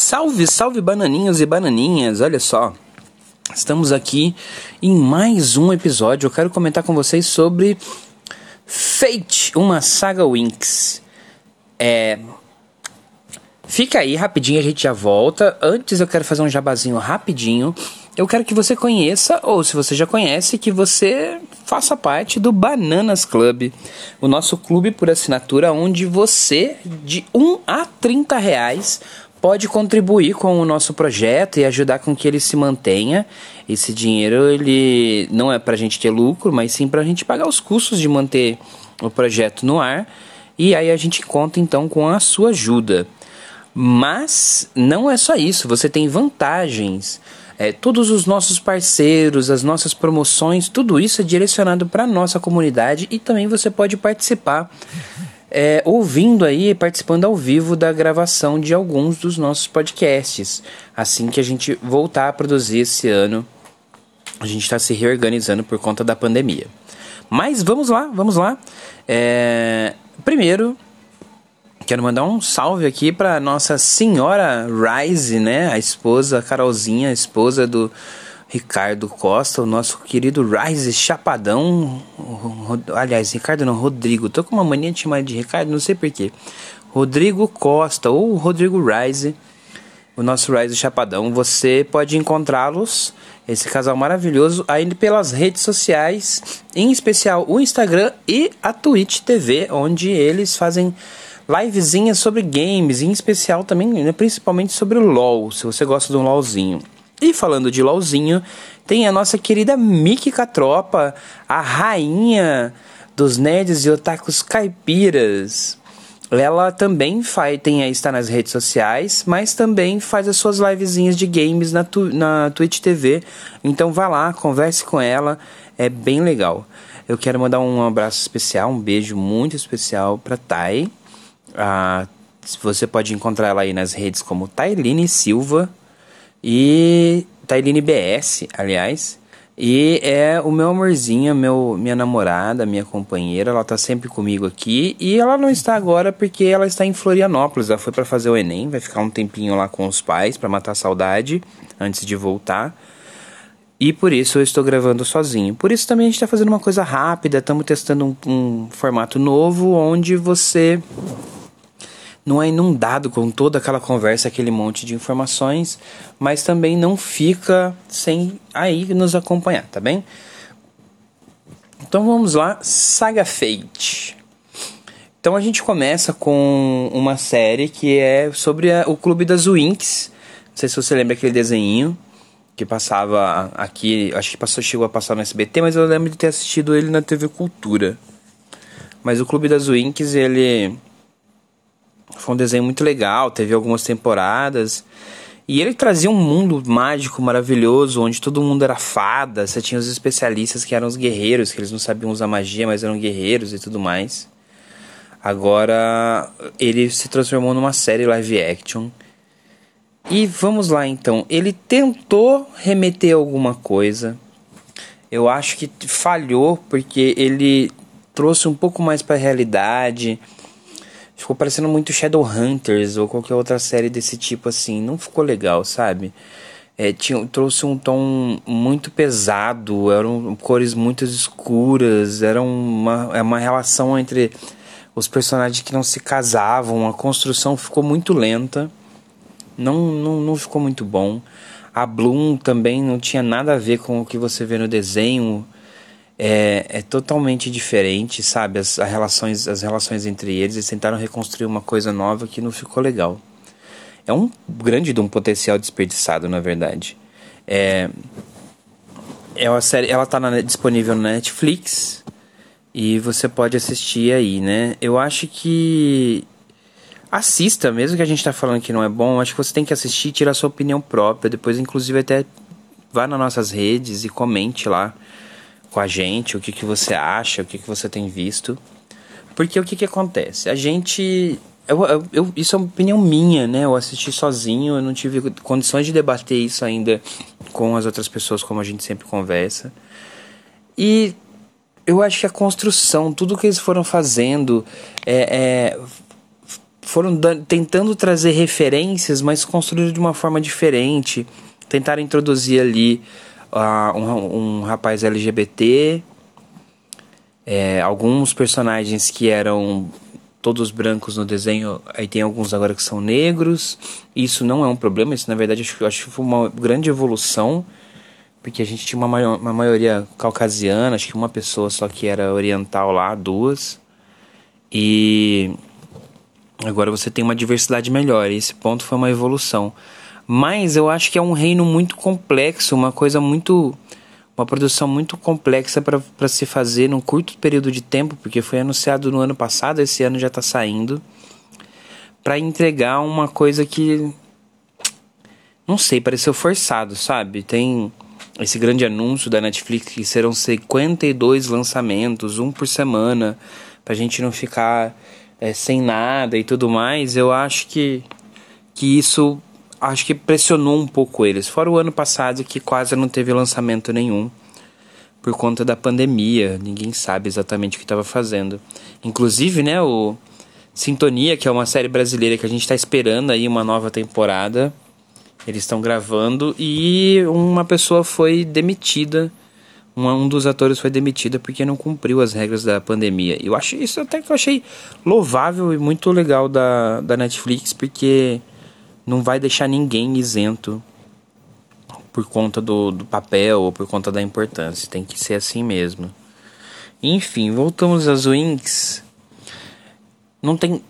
Salve, salve bananinhos e bananinhas, olha só. Estamos aqui em mais um episódio. Eu quero comentar com vocês sobre Fate, uma saga Winx. É. Fica aí rapidinho, a gente já volta. Antes eu quero fazer um jabazinho rapidinho. Eu quero que você conheça, ou se você já conhece, que você faça parte do Bananas Club, o nosso clube por assinatura, onde você, de 1 a 30 reais, pode contribuir com o nosso projeto e ajudar com que ele se mantenha. Esse dinheiro ele não é para a gente ter lucro, mas sim para a gente pagar os custos de manter o projeto no ar. E aí a gente conta então com a sua ajuda. Mas não é só isso, você tem vantagens. É, todos os nossos parceiros, as nossas promoções, tudo isso é direcionado para a nossa comunidade e também você pode participar é, ouvindo aí, participando ao vivo da gravação de alguns dos nossos podcasts. Assim que a gente voltar a produzir esse ano, a gente está se reorganizando por conta da pandemia. Mas vamos lá, vamos lá. É, primeiro, quero mandar um salve aqui para nossa senhora Rise, né? A esposa, a Carolzinha, a esposa do Ricardo Costa, o nosso querido Rise Chapadão. Aliás, Ricardo não, Rodrigo. Tô com uma mania de chamar de Ricardo, não sei porquê. Rodrigo Costa ou Rodrigo Rise, o nosso Rise Chapadão. Você pode encontrá-los, esse casal maravilhoso, ainda pelas redes sociais, em especial o Instagram e a Twitch TV, onde eles fazem livezinhas sobre games, em especial também, né, principalmente sobre o LoL, se você gosta de um LoLzinho. E falando de LOLzinho, tem a nossa querida Miki Catropa, a rainha dos nerds e otakus caipiras. Ela também faz, tem, está nas redes sociais, mas também faz as suas livezinhas de games na, tu, na Twitch TV. Então vá lá, converse com ela, é bem legal. Eu quero mandar um abraço especial, um beijo muito especial para Thay. Ah, você pode encontrar ela aí nas redes como Tailine Silva e Tailine BS, aliás. E é o meu amorzinho, meu, minha namorada, minha companheira, ela tá sempre comigo aqui. E ela não está agora porque ela está em Florianópolis. Ela foi para fazer o Enem, vai ficar um tempinho lá com os pais para matar a saudade antes de voltar. E por isso eu estou gravando sozinho. Por isso também a gente está fazendo uma coisa rápida, estamos testando um, um formato novo onde você não é inundado com toda aquela conversa, aquele monte de informações, mas também não fica sem aí nos acompanhar, tá bem? Então vamos lá, Saga Fate. Então a gente começa com uma série que é sobre a, o Clube das Winx. Não sei se você lembra aquele desenho que passava aqui, acho que passou, chegou a passar no SBT, mas eu lembro de ter assistido ele na TV Cultura. Mas o Clube das Winx, ele foi um desenho muito legal, teve algumas temporadas. E ele trazia um mundo mágico maravilhoso, onde todo mundo era fada. Você tinha os especialistas que eram os guerreiros, que eles não sabiam usar magia, mas eram guerreiros e tudo mais. Agora ele se transformou numa série live action. E vamos lá então. Ele tentou remeter alguma coisa. Eu acho que falhou porque ele trouxe um pouco mais para a realidade Ficou parecendo muito Shadowhunters ou qualquer outra série desse tipo assim. Não ficou legal, sabe? É, tinha, trouxe um tom muito pesado, eram cores muito escuras, era uma, é uma relação entre os personagens que não se casavam, a construção ficou muito lenta, não, não, não ficou muito bom. A Bloom também não tinha nada a ver com o que você vê no desenho é, é totalmente diferente, sabe? As, as, relações, as relações entre eles, eles tentaram reconstruir uma coisa nova que não ficou legal. É um grande de um potencial desperdiçado, na verdade. É, é uma série, ela está disponível na Netflix e você pode assistir aí, né? Eu acho que assista, mesmo que a gente está falando que não é bom, acho que você tem que assistir tirar sua opinião própria. Depois, inclusive, até vá nas nossas redes e comente lá com a gente, o que, que você acha, o que, que você tem visto. Porque o que, que acontece? A gente. Eu, eu, eu, isso é uma opinião minha, né? Eu assisti sozinho, eu não tive condições de debater isso ainda com as outras pessoas, como a gente sempre conversa. E eu acho que a construção, tudo que eles foram fazendo, é, é foram tentando trazer referências, mas construíram de uma forma diferente. Tentaram introduzir ali uh, um, um, rapaz LGBT, é, alguns personagens que eram todos brancos no desenho, aí tem alguns agora que são negros. Isso não é um problema, isso na verdade eu acho que foi uma grande evolução, porque a gente tinha uma, maior, uma maioria caucasiana, acho que uma pessoa só que era oriental lá, duas. E agora você tem uma diversidade melhor, e esse ponto foi uma evolução. Mas eu acho que é um reino muito complexo, uma coisa muito uma produção muito complexa para se fazer num curto período de tempo, porque foi anunciado no ano passado, esse ano já está saindo, para entregar uma coisa que não sei, pareceu forçado, sabe? Tem esse grande anúncio da Netflix que serão 52 lançamentos, um por semana, pra gente não ficar é, sem nada e tudo mais. Eu acho que, que isso acho que pressionou um pouco eles. Fora o ano passado que quase não teve lançamento nenhum por conta da pandemia. Ninguém sabe exatamente o que estava fazendo. Inclusive, né, o Sintonia, que é uma série brasileira que a gente está esperando aí uma nova temporada. Eles estão gravando e uma pessoa foi demitida. Um, dos atores foi demitido porque não cumpriu as regras da pandemia. Eu acho isso até que eu achei louvável e muito legal da, da Netflix, porque não vai deixar ninguém isento por conta do, do papel ou por conta da importância. Tem que ser assim mesmo. Enfim, voltamos às Wings. Não tem.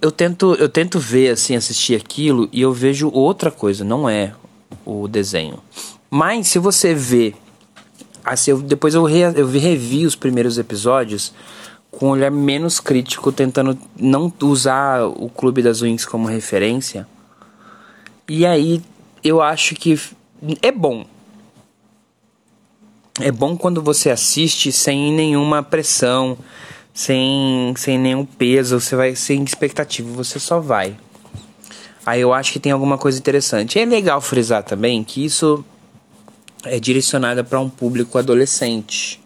Eu tento, eu tento ver, assim, assistir aquilo e eu vejo outra coisa, não é o desenho. Mas se você vê. Assim, eu, depois eu, re, eu revi os primeiros episódios com um olhar menos crítico, tentando não usar o Clube das Wings como referência e aí eu acho que é bom. É bom quando você assiste sem nenhuma pressão, sem, sem nenhum peso, você vai sem expectativa, você só vai. Aí eu acho que tem alguma coisa interessante. É legal frisar também que isso é direcionado para um público adolescente.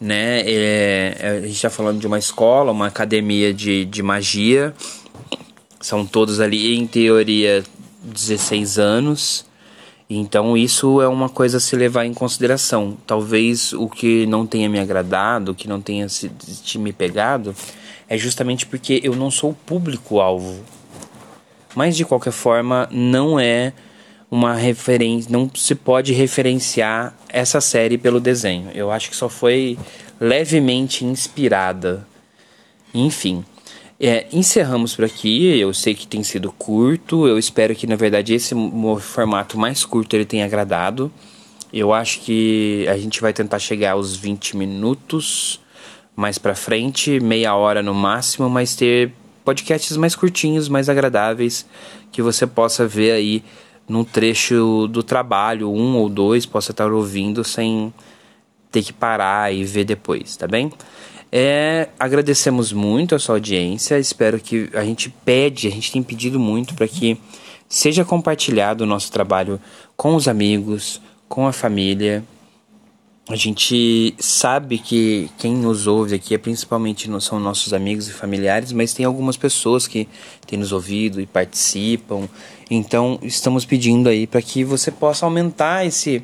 Né? É, é, a gente está falando de uma escola, uma academia de, de magia. São todos ali, em teoria, 16 anos. Então isso é uma coisa a se levar em consideração. Talvez o que não tenha me agradado, o que não tenha se, me pegado, é justamente porque eu não sou público-alvo. Mas de qualquer forma, não é uma referência, não se pode referenciar essa série pelo desenho. Eu acho que só foi levemente inspirada. Enfim, é, encerramos por aqui. Eu sei que tem sido curto. Eu espero que, na verdade, esse formato mais curto ele tenha agradado. Eu acho que a gente vai tentar chegar aos 20 minutos mais para frente, meia hora no máximo, mas ter podcasts mais curtinhos, mais agradáveis, que você possa ver aí num trecho do trabalho, um ou dois, possa estar ouvindo sem ter que parar e ver depois, tá bem? É, agradecemos muito a sua audiência. Espero que a gente pede, a gente tem pedido muito para que seja compartilhado o nosso trabalho com os amigos, com a família. A gente sabe que quem nos ouve aqui é principalmente são nossos amigos e familiares, mas tem algumas pessoas que têm nos ouvido e participam. Então, estamos pedindo aí para que você possa aumentar esse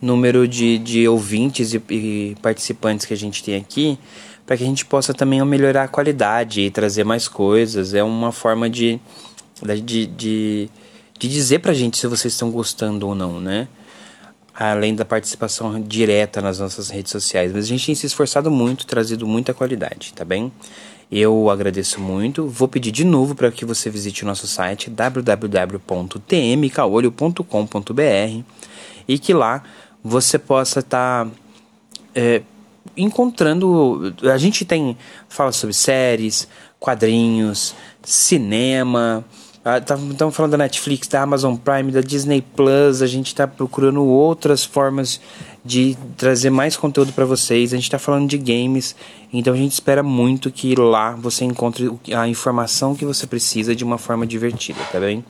número de, de ouvintes e, e participantes que a gente tem aqui para que a gente possa também melhorar a qualidade e trazer mais coisas. É uma forma de, de, de, de dizer para a gente se vocês estão gostando ou não, né? Além da participação direta nas nossas redes sociais. Mas a gente tem se esforçado muito, trazido muita qualidade, tá bem? Eu agradeço muito. Vou pedir de novo para que você visite o nosso site www.tmcaolho.com.br e que lá você possa estar tá, é, encontrando. A gente tem. Fala sobre séries, quadrinhos, cinema. Estamos tá, falando da Netflix, da Amazon Prime, da Disney Plus. A gente está procurando outras formas de trazer mais conteúdo para vocês. A gente está falando de games, então a gente espera muito que lá você encontre a informação que você precisa de uma forma divertida, tá bem?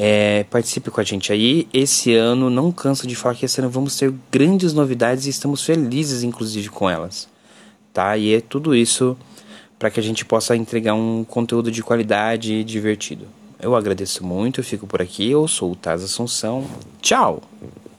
É, participe com a gente aí. Esse ano, não canso de falar que esse ano vamos ter grandes novidades e estamos felizes, inclusive, com elas. Tá? E é tudo isso para que a gente possa entregar um conteúdo de qualidade e divertido. Eu agradeço muito, eu fico por aqui. Eu sou o Taz Assunção. Tchau!